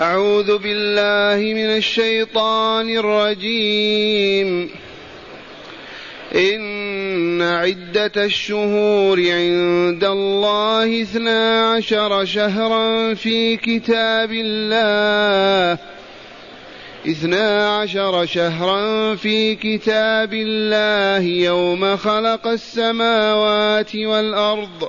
أعوذ بالله من الشيطان الرجيم. إن عدة الشهور عند الله اثنا عشر شهرا في كتاب الله. اثنا عشر شهرا في كتاب الله يوم خلق السماوات والأرض.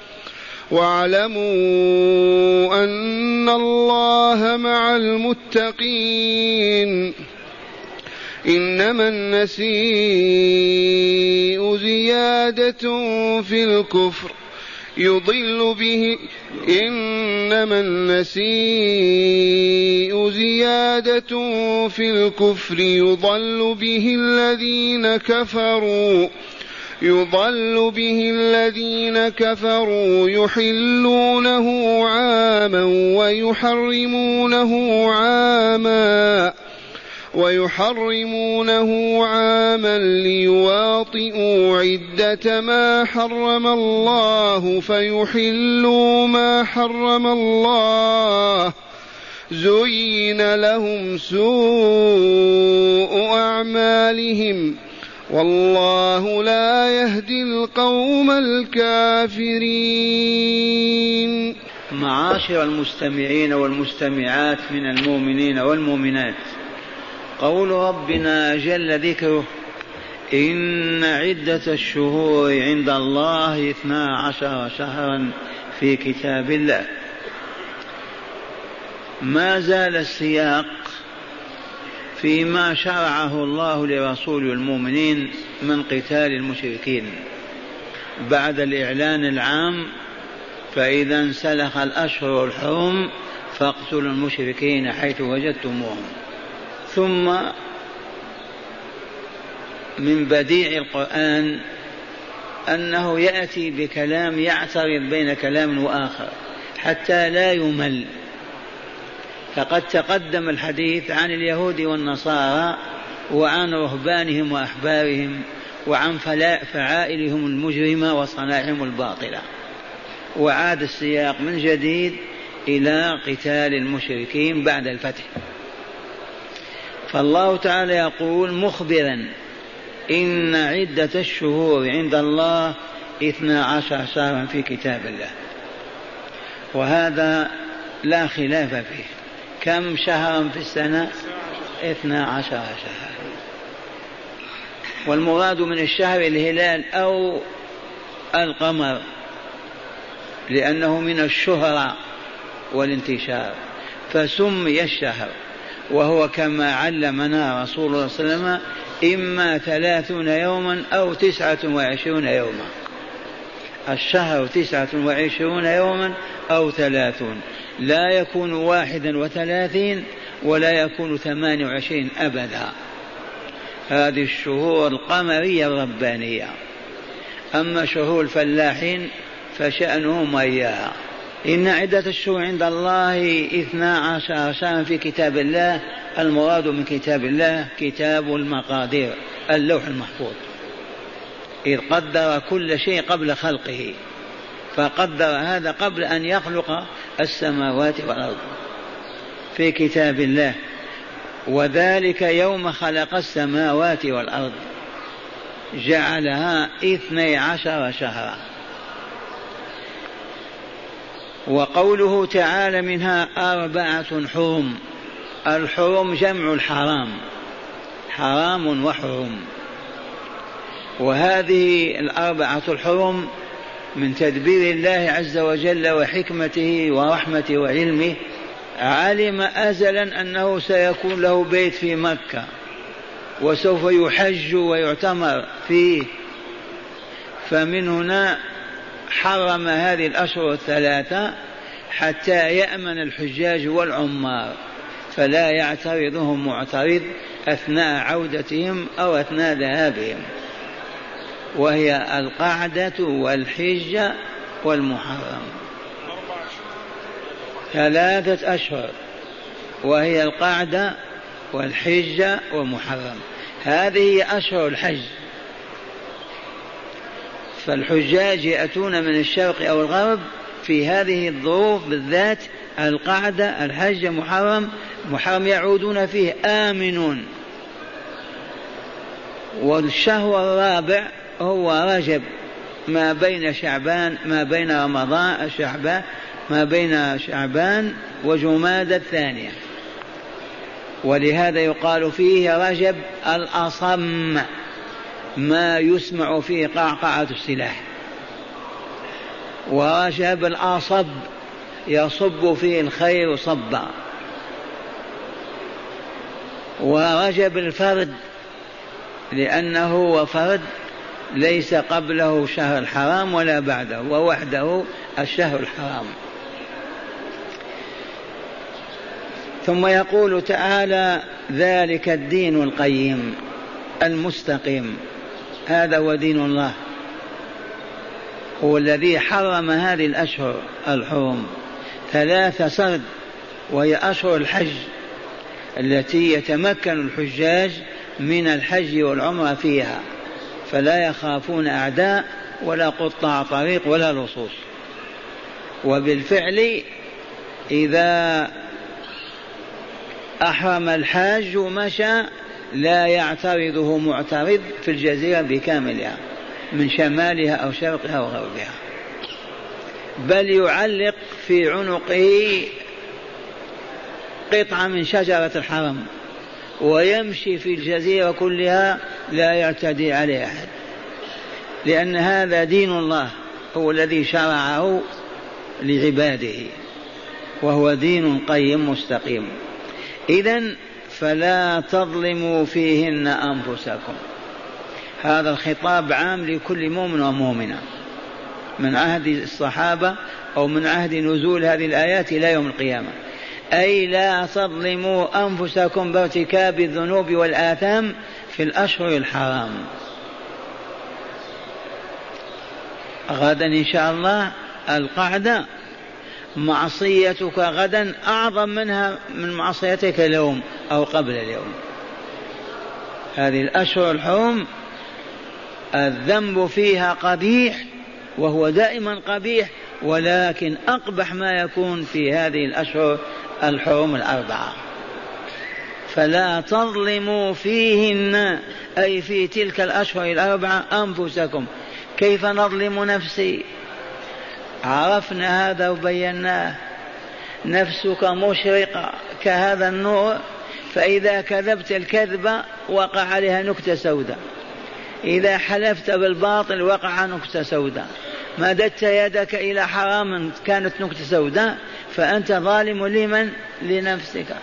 واعلموا أن الله مع المتقين. إنما النسيء زيادة في الكفر. يضل به. إنما النسيء زيادة في الكفر. يضل به الذين كفروا. يضل به الذين كفروا يحلونه عاما ويحرمونه عاما ويحرمونه عاما ليواطئوا عدة ما حرم الله فيحلوا ما حرم الله. زين لهم سوء أعمالهم. والله لا يهدي القوم الكافرين. معاشر المستمعين والمستمعات من المؤمنين والمؤمنات. قول ربنا جل ذكره إن عدة الشهور عند الله اثنا عشر شهرا في كتاب الله. ما زال السياق فيما شرعه الله لرسول المؤمنين من قتال المشركين. بعد الإعلان العام فإذا انسلخ الأشهر الحرم فاقتلوا المشركين حيث وجدتموهم. ثم من بديع القرآن أنه يأتي بكلام يعترض بين كلام وآخر حتى لا يمل. فقد تقدم الحديث عن اليهود والنصارى وعن رهبانهم وأحبارهم وعن فعائلهم المجرمة وصنائعهم الباطلة. وعاد السياق من جديد إلى قتال المشركين بعد الفتح. فالله تعالى يقول مخبرا إن عدة الشهور عند الله اثنا عشر شهرا في كتاب الله. وهذا لا خلاف فيه. كم شهرا في السنة؟ اثنا عشر شهرا. والمراد من الشهر الهلال أو القمر لأنه من الشهرة والانتشار. فسمي الشهر وهو كما علمنا رسول الله صلى الله عليه وسلم إما ثلاثون يوما أو تسعة وعشرون يوما. الشهر تسعة وعشرون يوما أو ثلاثون. لا يكون واحدا وثلاثين ولا يكون ثمان وعشرين أبدا. هذه الشهور القمرية الربانية أما شهور الفلاحين فشأنهم إياها. إن عدة الشهور عند الله اثنا عشر شهرا في كتاب الله المراد من كتاب الله كتاب المقادير اللوح المحفوظ. إذ قدر كل شيء قبل خلقه. فقدر هذا قبل أن يخلق السماوات والأرض في كتاب الله. وذلك يوم خلق السماوات والأرض. جعلها اثني عشر شهرا. وقوله تعالى منها أربعة حرم. الحرم جمع الحرام. حرام وحرم. وهذه الأربعة الحرم من تدبير الله عز وجل وحكمته ورحمته وعلمه علم أزلا أنه سيكون له بيت في مكة وسوف يحج ويعتمر فيه. فمن هنا حرم هذه الأشهر الثلاثة حتى يأمن الحجاج والعمار فلا يعترضهم معترض أثناء عودتهم أو أثناء ذهابهم. وهي القعدة والحجة والمحرم. ثلاثة أشهر. وهي القعدة والحجة ومحرم هذه أشهر الحج. فالحجاج يأتون من الشرق أو الغرب في هذه الظروف بالذات القعدة الحج محرم محرم يعودون فيه آمنون. والشهر الرابع هو رجب ما بين شعبان ما بين رمضان شعبان ما بين شعبان وجماد الثانية. ولهذا يقال فيه رجب الأصم ما يسمع فيه قعقعة السلاح. ورجب الأصب يصب فيه الخير صبا. ورجب الفرد لأنه هو فرد ليس قبله شهر الحرام ولا بعده ووحده الشهر الحرام. ثم يقول تعالى ذلك الدين القيم المستقيم. هذا هو دين الله. هو الذي حرم هذه الأشهر الحرم. ثلاث سرد وهي أشهر الحج التي يتمكن الحجاج من الحج والعمرة فيها. فلا يخافون أعداء ولا قطاع طريق ولا لصوص. وبالفعل إذا أحرم الحاج مشى لا يعترضه معترض في الجزيرة بكاملها من شمالها أو شرقها أو غربها. بل يعلق في عنقه قطعة من شجرة الحرم. ويمشي في الجزيرة كلها لا يعتدي عليه أحد. لأن هذا دين الله هو الذي شرعه لعباده وهو دين قيم مستقيم. إذا فلا تظلموا فيهن أنفسكم. هذا الخطاب عام لكل مؤمن ومؤمنة. من عهد الصحابة أو من عهد نزول هذه الآيات إلى يوم القيامة. أي لا تظلموا أنفسكم بارتكاب الذنوب والآثام في الأشهر الحرام. غدا إن شاء الله القعدة. معصيتك غدا أعظم منها من معصيتك اليوم أو قبل اليوم. هذه الأشهر الحرم الذنب فيها قبيح وهو دائما قبيح ولكن أقبح ما يكون في هذه الأشهر الحرم الأربعة. فلا تظلموا فيهن أي في تلك الأشهر الأربعة أنفسكم. كيف نظلم نفسي؟ عرفنا هذا وبيناه. نفسك مشرقة كهذا النور فإذا كذبت الكذبة وقع عليها نكتة سوداء. إذا حلفت بالباطل وقع نكتة سوداء. مددت يدك إلى حرام كانت نكتة سوداء. فأنت ظالم لمن؟ لنفسك.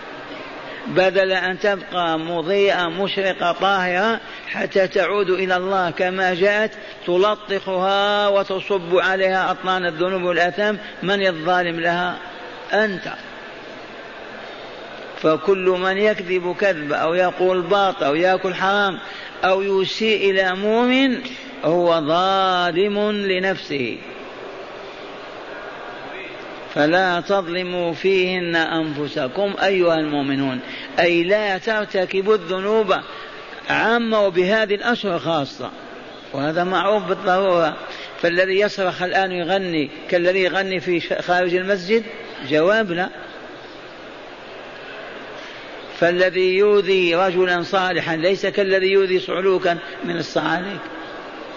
بدل أن تبقى مضيئة مشرقة طاهرة حتى تعود إلى الله كما جاءت تلطخها وتصب عليها أطنان الذنوب والآثام. من الظالم لها؟ أنت. فكل من يكذب كذب أو يقول باطل أو يأكل حرام أو يسيء إلى مؤمن هو ظالم لنفسه. فلا تظلموا فيهن أنفسكم أيها المؤمنون. أي لا ترتكبوا الذنوب عامة وبهذه الاشهر خاصة. وهذا معروف بالضرورة. فالذي يصرخ الآن يغني كالذي يغني في خارج المسجد؟ جواب لا. فالذي يؤذي رجلا صالحا ليس كالذي يؤذي صعلوكا من الصعاليك.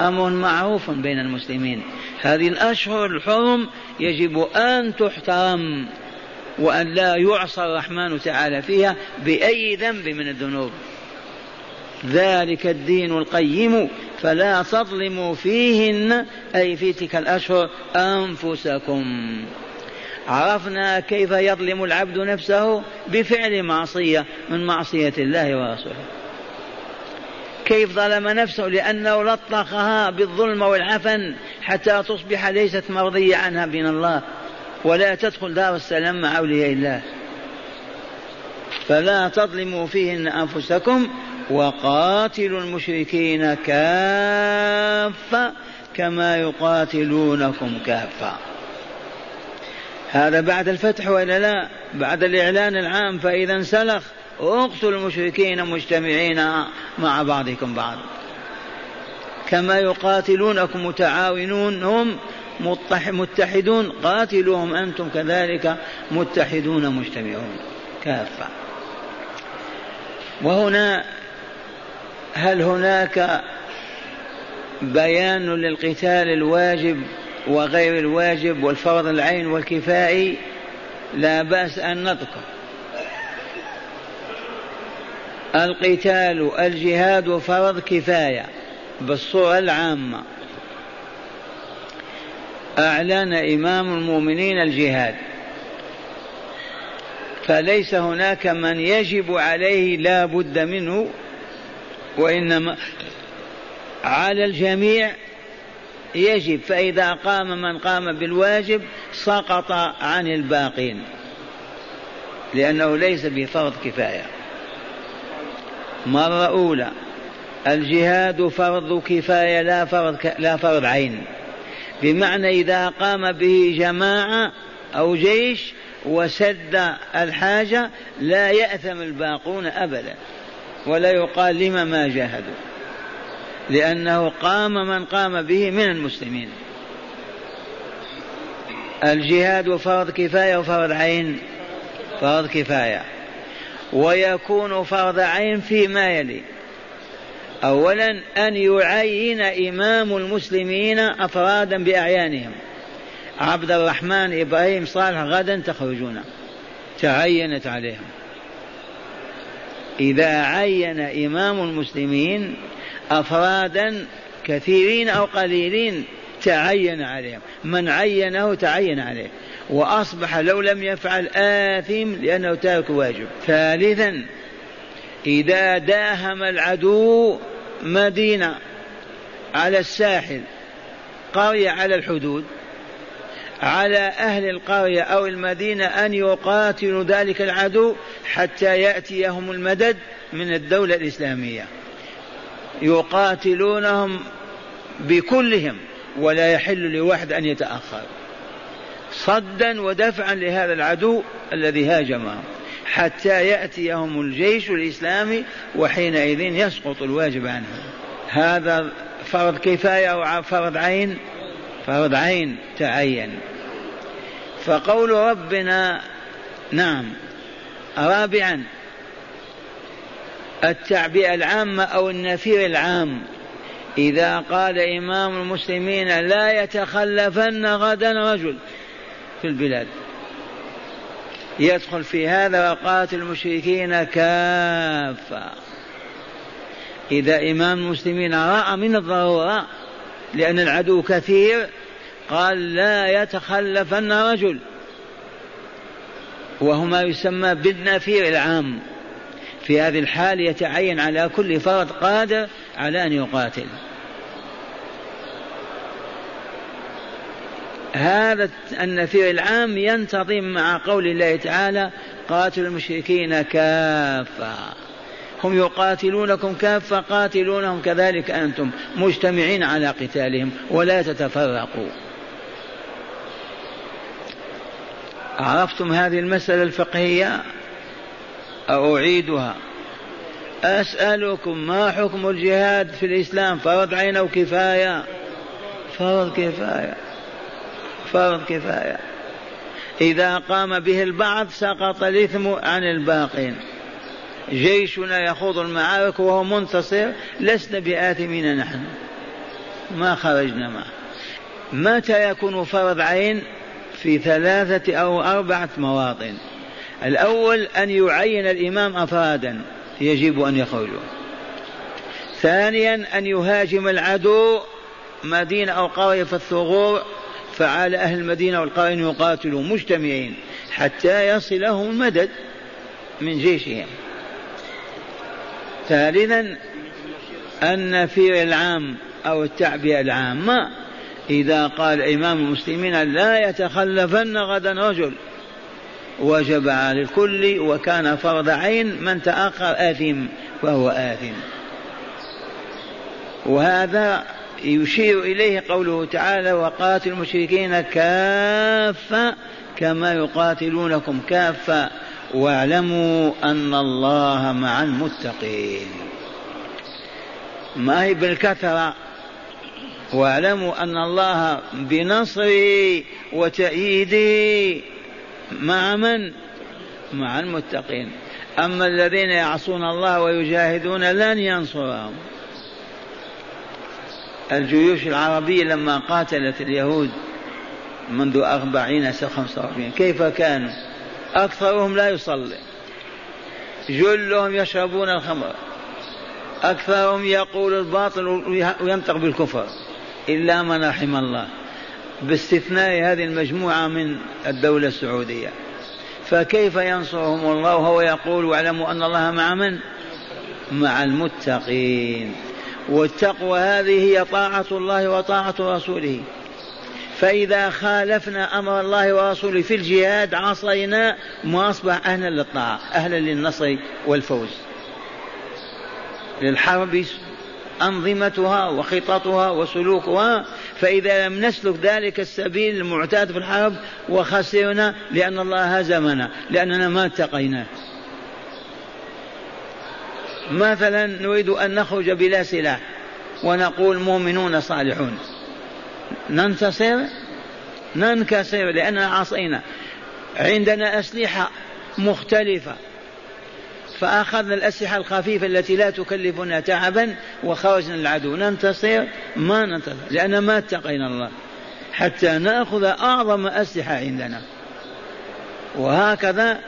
أمر معروف بين المسلمين. هذه الأشهر الحرم يجب أن تحترم وأن لا يعصى الرحمن تعالى فيها بأي ذنب من الذنوب. ذلك الدين القيم فلا تظلموا فيهن أي في تلك الأشهر أنفسكم. عرفنا كيف يظلم العبد نفسه؟ بفعل معصية من معصية الله ورسوله. كيف ظلم نفسه لأنه لطخها بالظلم والعفن حتى تصبح ليست مرضية عنها من الله. ولا تدخل دار السلام مع أولياء الله. فلا تظلموا فيهن أنفسكم وقاتلوا المشركين كافة كما يقاتلونكم كافة. هذا بعد الفتح ولا لا؟ بعد الإعلان العام فإذا انسلخ اقتلوا المشركين مجتمعين مع بعضكم بعض. كما يقاتلونكم متعاونون هم متحدون قاتلوهم أنتم كذلك متحدون مجتمعون. كافة. وهنا هل هناك بيان للقتال الواجب وغير الواجب والفرض العين والكفائي لا بأس أن نذكر. القتال الجهاد فرض كفاية بالصورة العامة. أعلن إمام المؤمنين الجهاد. فليس هناك من يجب عليه لا بد منه وإنما على الجميع يجب. فإذا قام من قام بالواجب سقط عن الباقين لأنه ليس بفرض كفاية. مرة أولى. الجهاد فرض كفاية لا فرض لا فرض عين. بمعنى إذا قام به جماعة أو جيش وسد الحاجة لا يأثم الباقون أبدا ولا يقال لما ما جاهدوا. لأنه قام من قام به من المسلمين. الجهاد فرض كفاية وفرض عين. فرض كفاية. ويكون فرض عين فيما يلي. أولا أن يعين إمام المسلمين أفرادا بأعيانهم. عبد الرحمن إبراهيم صالح غدا تخرجون. تعينت عليهم. إذا عين إمام المسلمين أفرادا كثيرين أو قليلين تعين عليهم. من عينه تعين عليه. وأصبح لو لم يفعل آثم لأنه تارك واجب. ثالثا إذا داهم العدو مدينة على الساحل قرية على الحدود على أهل القرية أو المدينة أن يقاتلوا ذلك العدو حتى يأتيهم المدد من الدولة الإسلامية. يقاتلونهم بكلهم ولا يحل لواحد أن يتأخر. صدا ودفعا لهذا العدو الذي هاجمهم حتى يأتيهم الجيش الإسلامي وحينئذ يسقط الواجب عنهم هذا فرض كفاية أو فرض عين؟ فرض عين تعين. فقول ربنا نعم رابعا التعبئة العامة أو النفير العام. إذا قال إمام المسلمين لا يتخلفن غدا رجل في البلاد. يدخل في هذا وقاتل المشركين كافة. إذا إمام المسلمين رأى من الضرورة لأن العدو كثير قال لا يتخلفن رجل. وهو ما يسمى بالنفير العام. في هذه الحال يتعين على كل فرد قادر على أن يقاتل. هذا النفير العام ينتظم مع قول الله تعالى قاتلوا المشركين كافة. هم يقاتلونكم كافة قاتلونهم كذلك أنتم مجتمعين على قتالهم ولا تتفرقوا. عرفتم هذه المسألة الفقهية؟ أعيدها. أسألكم ما حكم الجهاد في الإسلام؟ فرض عين أو كفاية؟ فرض كفاية. فرض كفاية. إذا قام به البعض سقط الإثم عن الباقين. جيشنا يخوض المعارك وهو منتصر لسنا بآثمين نحن. ما خرجنا معه. متى يكون فرض عين؟ في ثلاثة أو أربعة مواطن. الأول أن يعين الإمام أفرادا يجب أن يخرجوا. ثانيا أن يهاجم العدو مدينة أو قرية في الثغور فعلى أهل المدينة والقرية يقاتلوا مجتمعين حتى يصلهم المدد من جيشهم. ثالثا النفير العام أو التعبئة العامة إذا قال إمام المسلمين لا يتخلفن غدا رجل. وجب على الكل وكان فرض عين من تأخر آثم فهو آثم. وهذا يشير إليه قوله تعالى وقاتل المشركين كافة كما يقاتلونكم كافة. واعلموا أن الله مع المتقين. ما هي بالكثرة؟ واعلموا أن الله بنصره وتأييده مع من؟ مع المتقين. أما الذين يعصون الله ويجاهدون لن ينصرهم. الجيوش العربية لما قاتلت اليهود منذ أربعين سنة خمسة وأربعين كيف كانوا؟ أكثرهم لا يصلي. جلهم يشربون الخمر. أكثرهم يقول الباطل وينطق بالكفر. إلا من رحم الله. باستثناء هذه المجموعة من الدولة السعودية. فكيف ينصرهم الله وهو يقول واعلموا أن الله مع من؟ مع المتقين. والتقوى هذه هي طاعة الله وطاعة رسوله. فإذا خالفنا أمر الله ورسوله في الجهاد عصينا ما أصبح أهلا للطاعة أهلا للنصر والفوز. للحرب أنظمتها وخططها وسلوكها. فإذا لم نسلك ذلك السبيل المعتاد في الحرب وخسرنا لأن الله هزمنا لأننا ما اتقيناه مثلا نريد أن نخرج بلا سلاح ونقول مؤمنون صالحون. ننتصر؟ ننكسر لأننا عصينا. عندنا أسلحة مختلفة. فأخذنا الأسلحة الخفيفة التي لا تكلفنا تعبا وخرجنا العدو. ننتصر؟ ما ننتصر لأن ما اتقينا الله. حتى نأخذ أعظم أسلحة عندنا. وهكذا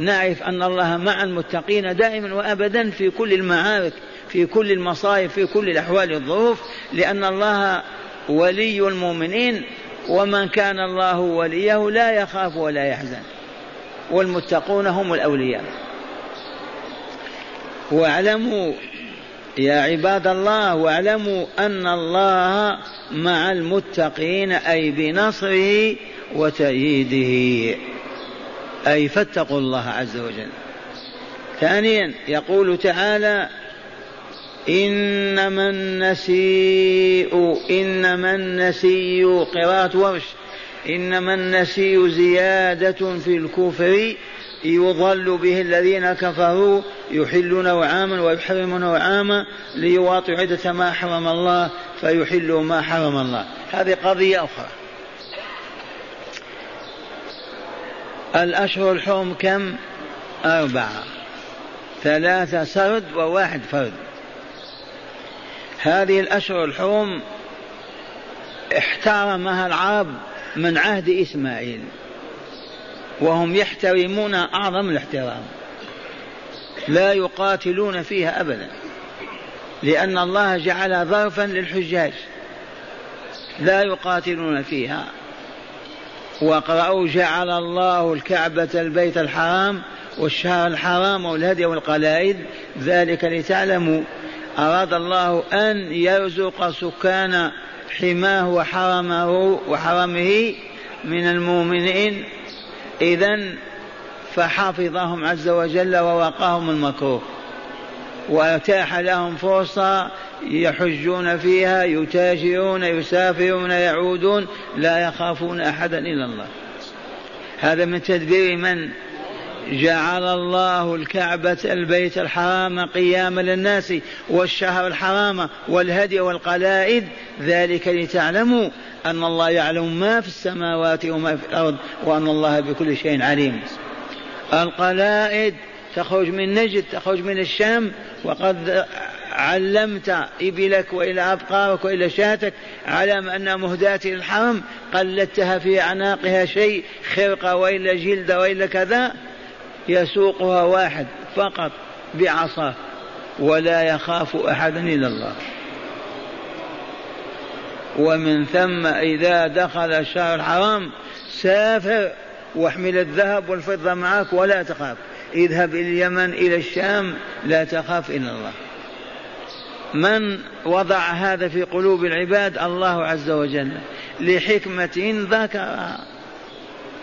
نعرف أن الله مع المتقين دائما وأبدا في كل المعارك في كل المصائب في كل الأحوال الظروف لأن الله ولي المؤمنين ومن كان الله وليه لا يخاف ولا يحزن. والمتقون هم الأولياء. واعلموا يا عباد الله واعلموا أن الله مع المتقين أي بنصره وتأييده. أي فاتقوا الله عز وجل. ثانيا يقول تعالى إنما النسيء إنما النسي قراءة ورش. إنما النسي زيادة في الكفر يضل به الذين كفروا يحلون عاما ويحرمون عاما ليواطئوا عدة ما حرم الله فيحلوا ما حرم الله. هذه قضية أخرى. الأشهر الحرم كم؟ أربعة. ثلاثة سرد وواحد فرد. هذه الأشهر الحرم احترمها العرب من عهد إسماعيل وهم يحترمون أعظم الاحترام. لا يقاتلون فيها أبدا لأن الله جعل ظرفا للحجاج. لا يقاتلون فيها. واقرأوا جعل الله الكعبة البيت الحرام والشهر الحرام والهدي والقلائد ذلك لتعلموا. أراد الله أن يرزق سكان حماه وحرمه وحرمه من المؤمنين. إذا فحفظهم عز وجل ووقاهم المكروه. وأتاح لهم فرصة يحجون فيها يتاجرون يسافرون يعودون لا يخافون أحدا إلا الله. هذا من تدبير من جعل الله الكعبة البيت الحرام قياما للناس والشهر الحرام والهدي والقلائد. ذلك لتعلموا أن الله يعلم ما في السماوات وما في الأرض وأن الله بكل شيء عليم. القلائد تخرج من نجد تخرج من الشام وقد علمت إبلك وإلى أبقارك وإلى شاتك على أنها مهداة للحرم قلدتها في أعناقها شيء خرقة وإلا جلد وإلا كذا يسوقها واحد فقط بعصاه ولا يخاف أحدا إلا الله. ومن ثم إذا دخل الشهر الحرام سافر واحمل الذهب والفضة معك ولا تخاف. اذهب إلى اليمن إلى الشام لا تخاف إلا الله. من وضع هذا في قلوب العباد؟ الله عز وجل. لحكمة ذكرها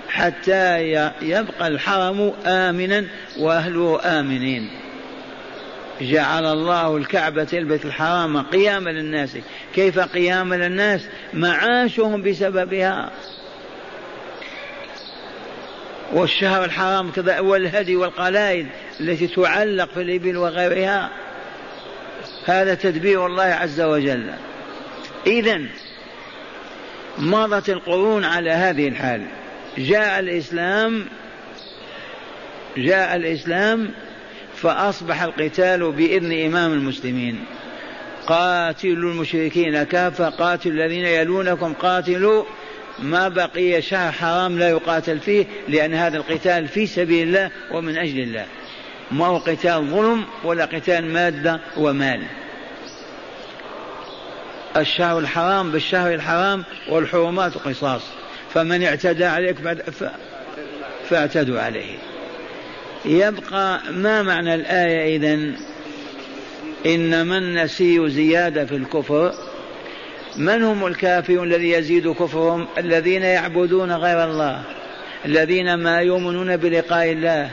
حتى يبقى الحرم آمنا وأهله آمنين. جعل الله الكعبة البيت الحرام قياما للناس. كيف قياما للناس؟ معاشهم بسببها. والشهر الحرام كذا والهدي والقلائد التي تعلق في الإبل وغيرها. هذا تدبير الله عز وجل. إذا مضت القرون على هذه الحال. جاء الإسلام جاء الإسلام فأصبح القتال بإذن إمام المسلمين. قاتلوا المشركين كافة قاتلوا الذين يلونكم قاتلوا ما بقي شهر حرام لا يقاتل فيه لأن هذا القتال في سبيل الله ومن أجل الله. ما هو قتال ظلم ولا قتال مادة ومال. الشهر الحرام بالشهر الحرام والحرمات قصاص. فمن اعتدى عليك بعد فاعتدوا عليه. يبقى ما معنى الآية إذن؟ إنما النسي زيادة في الكفر من هم الكافرون الذي يزيد كفرهم؟ الذين يعبدون غير الله. الذين ما يؤمنون بلقاء الله.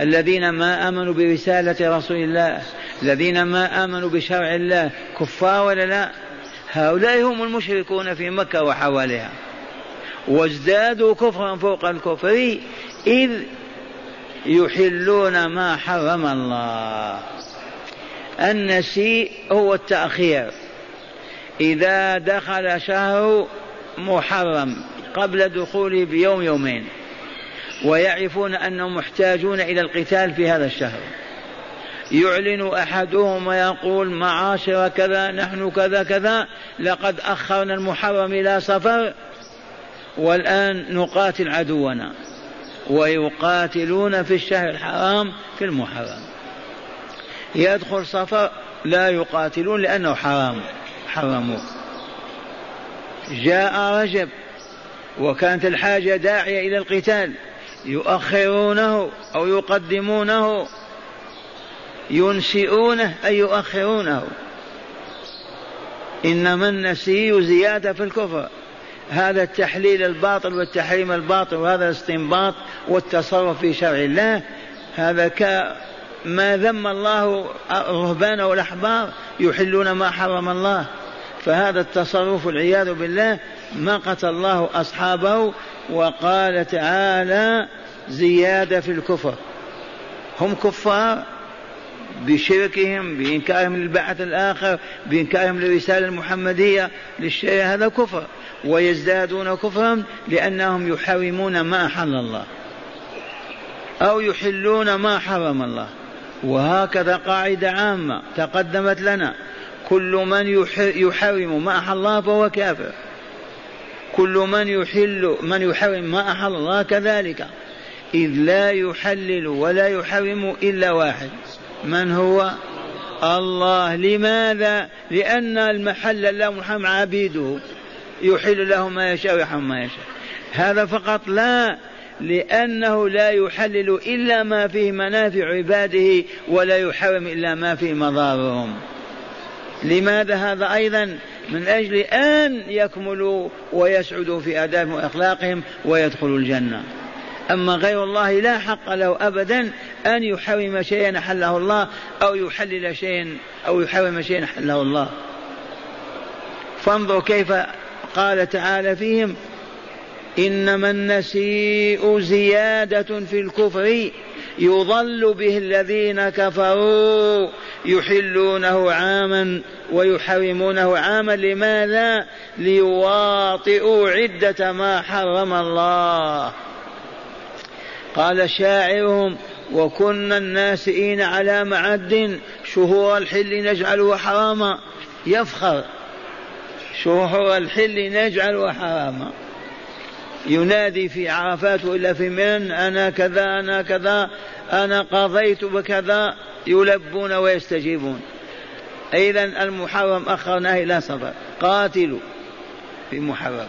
الذين ما آمنوا برسالة رسول الله. الذين ما آمنوا بشرع الله. كفار ولا لا؟ هؤلاء هم المشركون في مكة وحواليها. وازدادوا كفرا فوق الكفر إذ يحلون ما حرم الله. النسيء هو التأخير. إذا دخل شهر محرم قبل دخوله بيوم يومين ويعرفون أنهم محتاجون إلى القتال في هذا الشهر. يعلن أحدهم ويقول معاشر كذا نحن كذا كذا لقد أخرنا المحرم إلى صفر والآن نقاتل عدونا ويقاتلون في الشهر الحرام في المحرم. يدخل صفر لا يقاتلون لأنه حرام. حرموه جاء رجب وكانت الحاجة داعية إلى القتال. يؤخرونه أو يقدمونه ينشئونه أي يؤخرونه. إنما النسي زيادة في الكفر. هذا التحليل الباطل والتحريم الباطل وهذا الاستنباط والتصرف في شرع الله هذا ما ذم الله الرهبان والأحبار يحلون ما حرم الله. فهذا التصرف والعياذ بالله مقت الله أصحابه وقال تعالى زيادة في الكفر. هم كفار بشركهم بإنكارهم للبعث الآخر بإنكارهم للرسالة المحمدية للشيء هذا كفر. ويزدادون كفرا لأنهم يحرمون ما أحل الله. أو يحلون ما حرم الله. وهكذا قاعدة عامة تقدمت لنا. كل من يحرم ما أحل الله فهو كافر. كل من يحل من يحرم ما أحل الله كذلك. إذ لا يحلل ولا يحرم إلا واحد. من هو؟ الله. لماذا؟ لأن المحل الله محرم عبيده. يحل له ما يشاء ويحرم ما يشاء. هذا فقط لا لأنه لا يحلل إلا ما فيه منافع عباده ولا يحرم إلا ما فيه مضارهم. لماذا هذا أيضا؟ من أجل أن يكملوا ويسعدوا في آدابهم وأخلاقهم ويدخلوا الجنة. أما غير الله لا حق له أبدا أن يحرم شيئا حله الله أو يحلل شيئا أو يحرم شيئا حله الله. فانظر كيف قال تعالى فيهم إنما النسيء زيادة في الكفر. يضل به الذين كفروا يحلونه عاما ويحرمونه عاما. لماذا؟ ليواطئوا عدة ما حرم الله. قال شاعرهم وكنا الناسئين على معد شهور الحل نجعله حراما. يفخر. شهور الحل نجعله حراما. ينادي في عرفات وإلا في من؟ أنا كذا أنا كذا أنا قضيت بكذا. يلبون ويستجيبون. إذا المحرم أخرناه إلى صفر قاتلوا في محرم.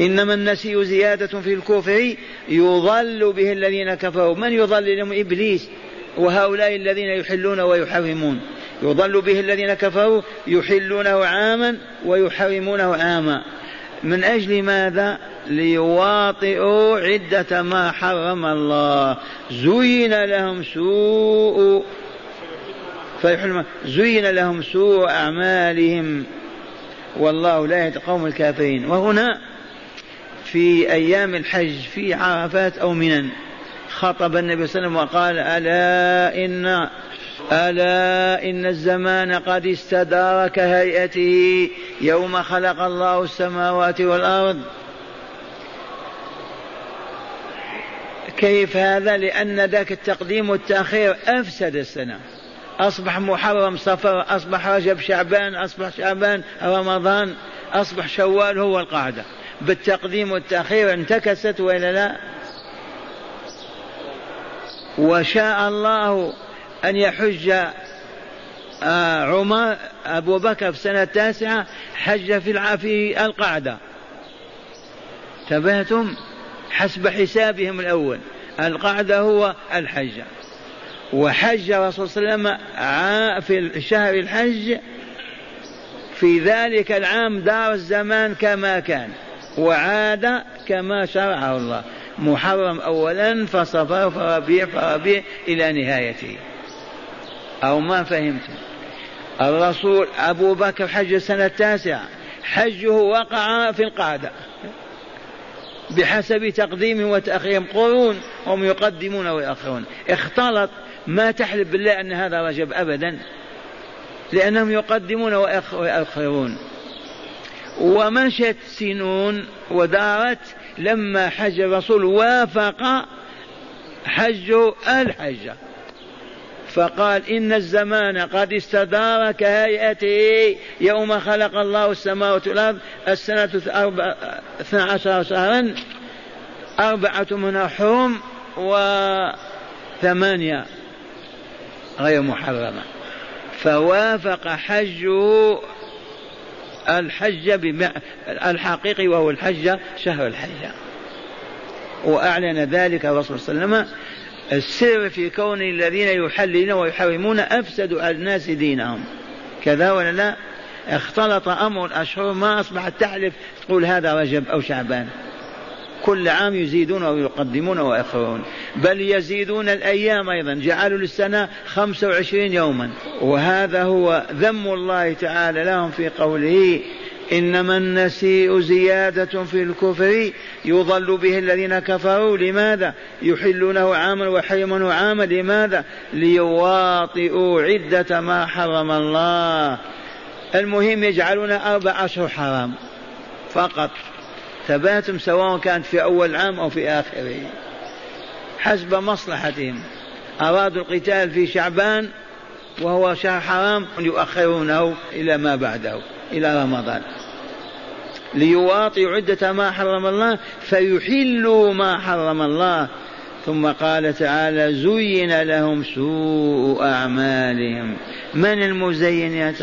إنما النسي زيادة في الكفر يضل به الذين كفروا. من يضل؟ لهم إبليس. وهؤلاء الذين يحلون ويحرمون. يضل به الذين كفروا يحلونه عاما ويحرمونه عاما. من أجل ماذا؟ ليواطئوا عدة ما حرم الله. زين لهم سوء زين لهم سوء أعمالهم. والله لا يهدي القوم الكافرين. وهنا في أيام الحج في عرفات أو منن خطب النبي صلى الله عليه وسلم وقال ألا إن ألا إن الزمان قد استدار كهيئته يوم خلق الله السماوات والأرض. كيف هذا؟ لأن ذاك التقديم والتأخير أفسد السنة. أصبح محرم صفر أصبح رجب شعبان أصبح شعبان رمضان أصبح شوال هو القاعدة. بالتقديم والتأخير انتكست وإلا لا؟ وشاء الله أن يحج آه، عمر أبو بكر في السنة التاسعة حج في في القعدة. انتبهتم؟ حسب حسابهم الأول. القعدة هو الحج. وحج الرسول صلى الله عليه وسلم في شهر الحج في ذلك العام دار الزمان كما كان. وعاد كما شرعه الله. محرم أولا فصفر فربيع فربيع إلى نهايته. أو ما فهمتم الرسول أبو بكر حج السنة التاسعة حجه وقع في القعدة. بحسب تقديم وتأخير قرون هم يقدمون ويأخرون اختلط ما تحلف بالله أن هذا رجب أبدا. لأنهم يقدمون ويأخرون ومشت سنون ودارت لما حج الرسول وافق حج الحجة. فقال إن الزمان قد استدار كهيئته يوم خلق الله السماوات والأرض السنة اثنا عشر شهرا أربعة من حرم وثمانية غير محرمة. فوافق حجه الحج الحقيقي وهو الحج شهر الحج. وأعلن ذلك الرسول صلى الله عليه وسلم السر في كون الذين يحللون ويحرمون أفسدوا على الناس دينهم. كذا ولا لا؟ اختلط أمر الأشهر ما أصبحت تحلف تقول هذا رجب أو شعبان. كل عام يزيدون ويقدمون ويأخرون. بل يزيدون الأيام أيضا. جعلوا للسنة خمسة وعشرين يوما. وهذا هو ذم الله تعالى لهم في قوله إنما النسيء زيادة في الكفر يضل به الذين كفروا. لماذا؟ يحلونه عاما ويحرمونه عاما. لماذا؟ ليواطئوا عدة ما حرم الله. المهم يجعلون أربع أشهر حرام فقط. ثباتهم سواء كانت في أول عام أو في آخره. حسب مصلحتهم. أرادوا القتال في شعبان وهو شهر حرام يؤخرونه إلى ما بعده. إلى رمضان. ليواطئوا عدة ما حرم الله فيحلوا ما حرم الله. ثم قال تعالى زين لهم سوء أعمالهم. من المزين يا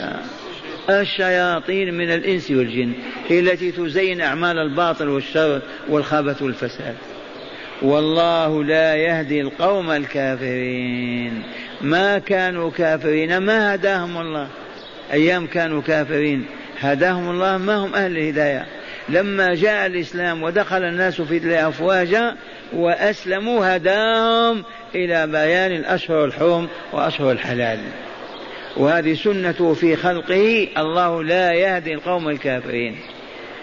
الشياطين من الإنس والجن هي التي تزين أعمال الباطل والشر والخبث والفساد. والله لا يهدي القوم الكافرين. ما كانوا كافرين ما هداهم الله. أيام كانوا كافرين. هداهم الله ما هم أهل الهداية. لما جاء الإسلام ودخل الناس في الله أفواجا وأسلموا هداهم إلى بيان الأشهر الحرم وأشهر الحلال. وهذه سنته في خلقه الله لا يهدي القوم الكافرين.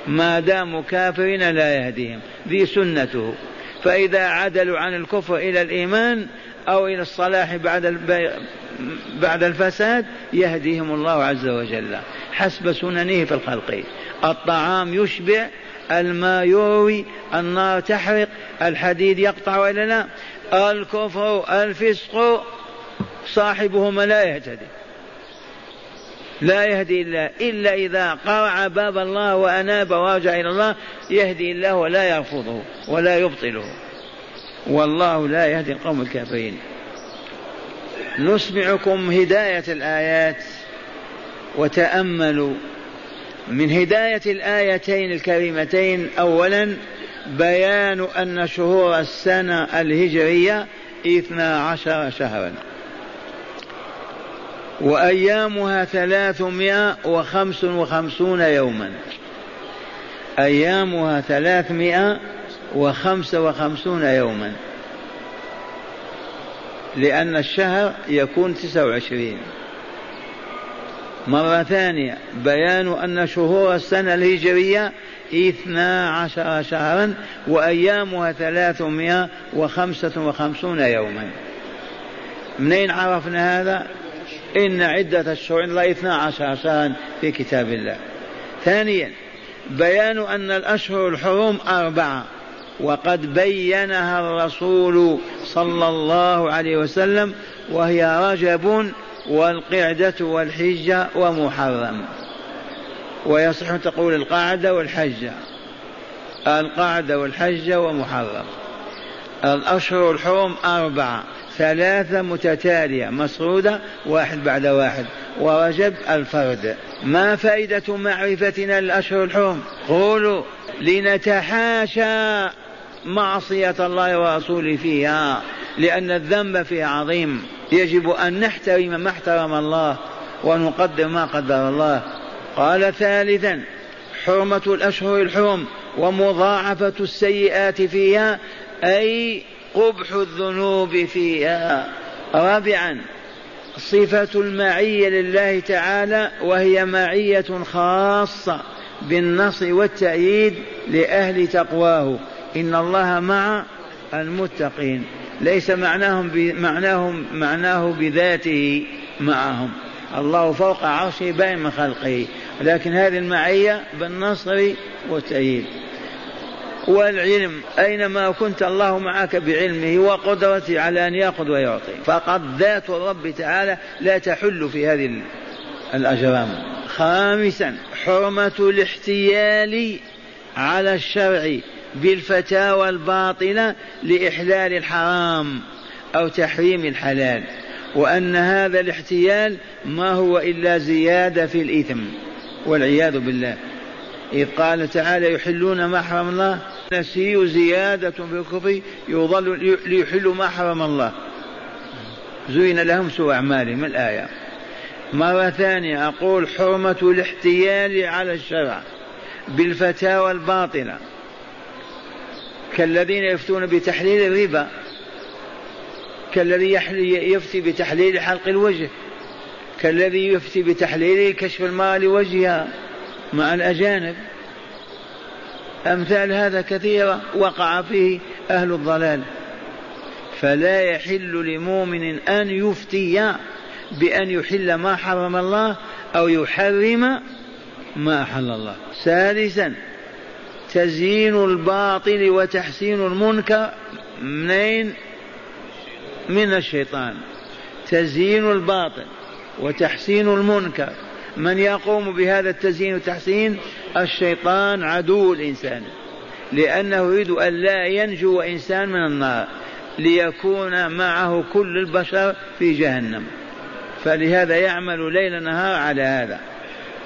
ما داموا كافرين لا يهديهم. ذي سنته. فإذا عدلوا عن الكفر إلى الإيمان أو إلى الصلاح بعد بعد الفساد يهديهم الله عز وجل. حسب سننه في الخلق. الطعام يشبع الماء يروي النار تحرق الحديد يقطع ولا لا. الكفر الفسق صاحبهما لا يهتدي. لا يهدي الله إلا إذا قرع باب الله وأناب ورجع إلى الله يهدي الله ولا يرفضه ولا يبطله. والله لا يهدي القوم الكافرين. نسمعكم هداية الآيات وتأملوا من هداية الآيتين الكريمتين. أولا بيان أن شهور السنة الهجرية اثنا عشر شهرا وأيامها ثلاثمائة وخمس وخمسون يوما. أيامها ثلاثمائة وخمسة وخمسون يوما. لأن الشهر يكون تسعة وعشرين. مرة ثانية بيان أن شهور السنة الهجرية اثنا عشر شهرا وأيامها ثلاثمائة وخمسة وخمسون يوما. منين عرفنا هذا؟ إن عدة الشهور الله اثنا عشر شهرا في كتاب الله. ثانيا بيان أن الأشهر الحرم أربعة. وقد بينها الرسول صلى الله عليه وسلم وهي رجب والقعدة والحجة ومحرم. ويصح تقول القعدة والحجة. القعدة والحجة ومحرم. الأشهر الحرم أربعة ثلاثة متتالية مسرودة واحد بعد واحد. ورجب الفرد. ما فائدة معرفتنا للأشهر الحرم؟ قولوا لنتحاشى. معصية الله ورسوله فيها لأن الذنب فيها عظيم. يجب أن نحترم ما احترم الله ونقدر ما قدر الله. قال ثالثا حرمة الأشهر الحرم ومضاعفة السيئات فيها أي قبح الذنوب فيها. رابعا صفة المعية لله تعالى وهي معية خاصة بالنصر والتأييد لأهل تقواه. إن الله مع المتقين. ليس معناهم معناهم معناه بذاته معهم. الله فوق عرشه باين من خلقه. لكن هذه المعية بالنصر والتأييد. والعلم أينما كنت الله معك بعلمه وقدرته على أن يأخذ ويعطي. فقد ذات الرب تعالى لا تحل في هذه الأجرام. خامسا حرمة الاحتيال على الشرع. بالفتاوى الباطلة لإحلال الحرام أو تحريم الحلال وأن هذا الاحتيال ما هو إلا زيادة في الإثم والعياذ بالله. إذ قال تعالى يحلون ما حرم الله نسي زيادة في الكفر يضل ليحلوا ما حرم الله. زين لهم سوء أعمالهم الآية. مرة ثانية أقول حرمة الاحتيال على الشرع بالفتاوى الباطلة. كالذين يفتون بتحليل الربا كالذي يفتي بتحليل حلق الوجه كالذي يفتي بتحليل كشف المرأة لوجهها مع الأجانب. أمثال هذا كثيرة وقع فيه أهل الضلال. فلا يحل لمؤمن أن يفتي بأن يحل ما حرم الله أو يحرم ما أحل الله. ثالثا تزيين الباطل وتحسين المنكر منين؟ من الشيطان. تزيين الباطل وتحسين المنكر. من يقوم بهذا التزيين والتحسين؟ الشيطان عدو الإنسان. لأنه يريد أن لا ينجو إنسان من النار. ليكون معه كل البشر في جهنم. فلهذا يعمل ليل نهار على هذا.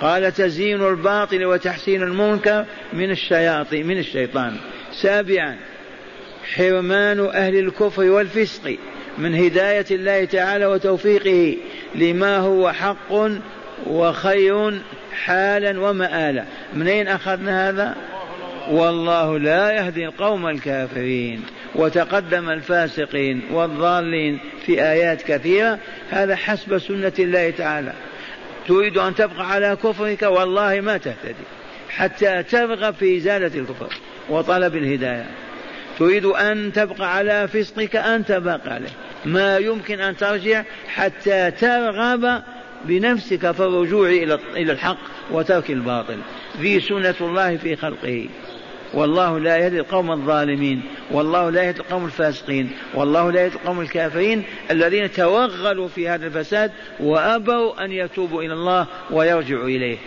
قال تزيين الباطل وتحسين المنكر من الشياطين من الشيطان. سابعا حرمان أهل الكفر والفسق من هداية الله تعالى وتوفيقه لما هو حق وخير حالا ومآلا. منين أخذنا هذا؟ والله لا يهدي القوم الكافرين وتقدم الفاسقين والضالين في آيات كثيرة. هذا حسب سنة الله تعالى. تريد أن تبقى على كفرك والله ما تهتدي. حتى ترغب في إزالة الكفر وطلب الهداية. تريد أن تبقى على فسقك أنت باقي عليه. ما يمكن أن ترجع حتى ترغب بنفسك في الرجوع إلى الحق وترك الباطل. ذي سنة الله في خلقه. والله لا يهدي القوم الظالمين والله لا يهدي القوم الفاسقين والله لا يهدي القوم الكافرين الذين توغلوا في هذا الفساد وأبوا أن يتوبوا إلى الله ويرجعوا إليه.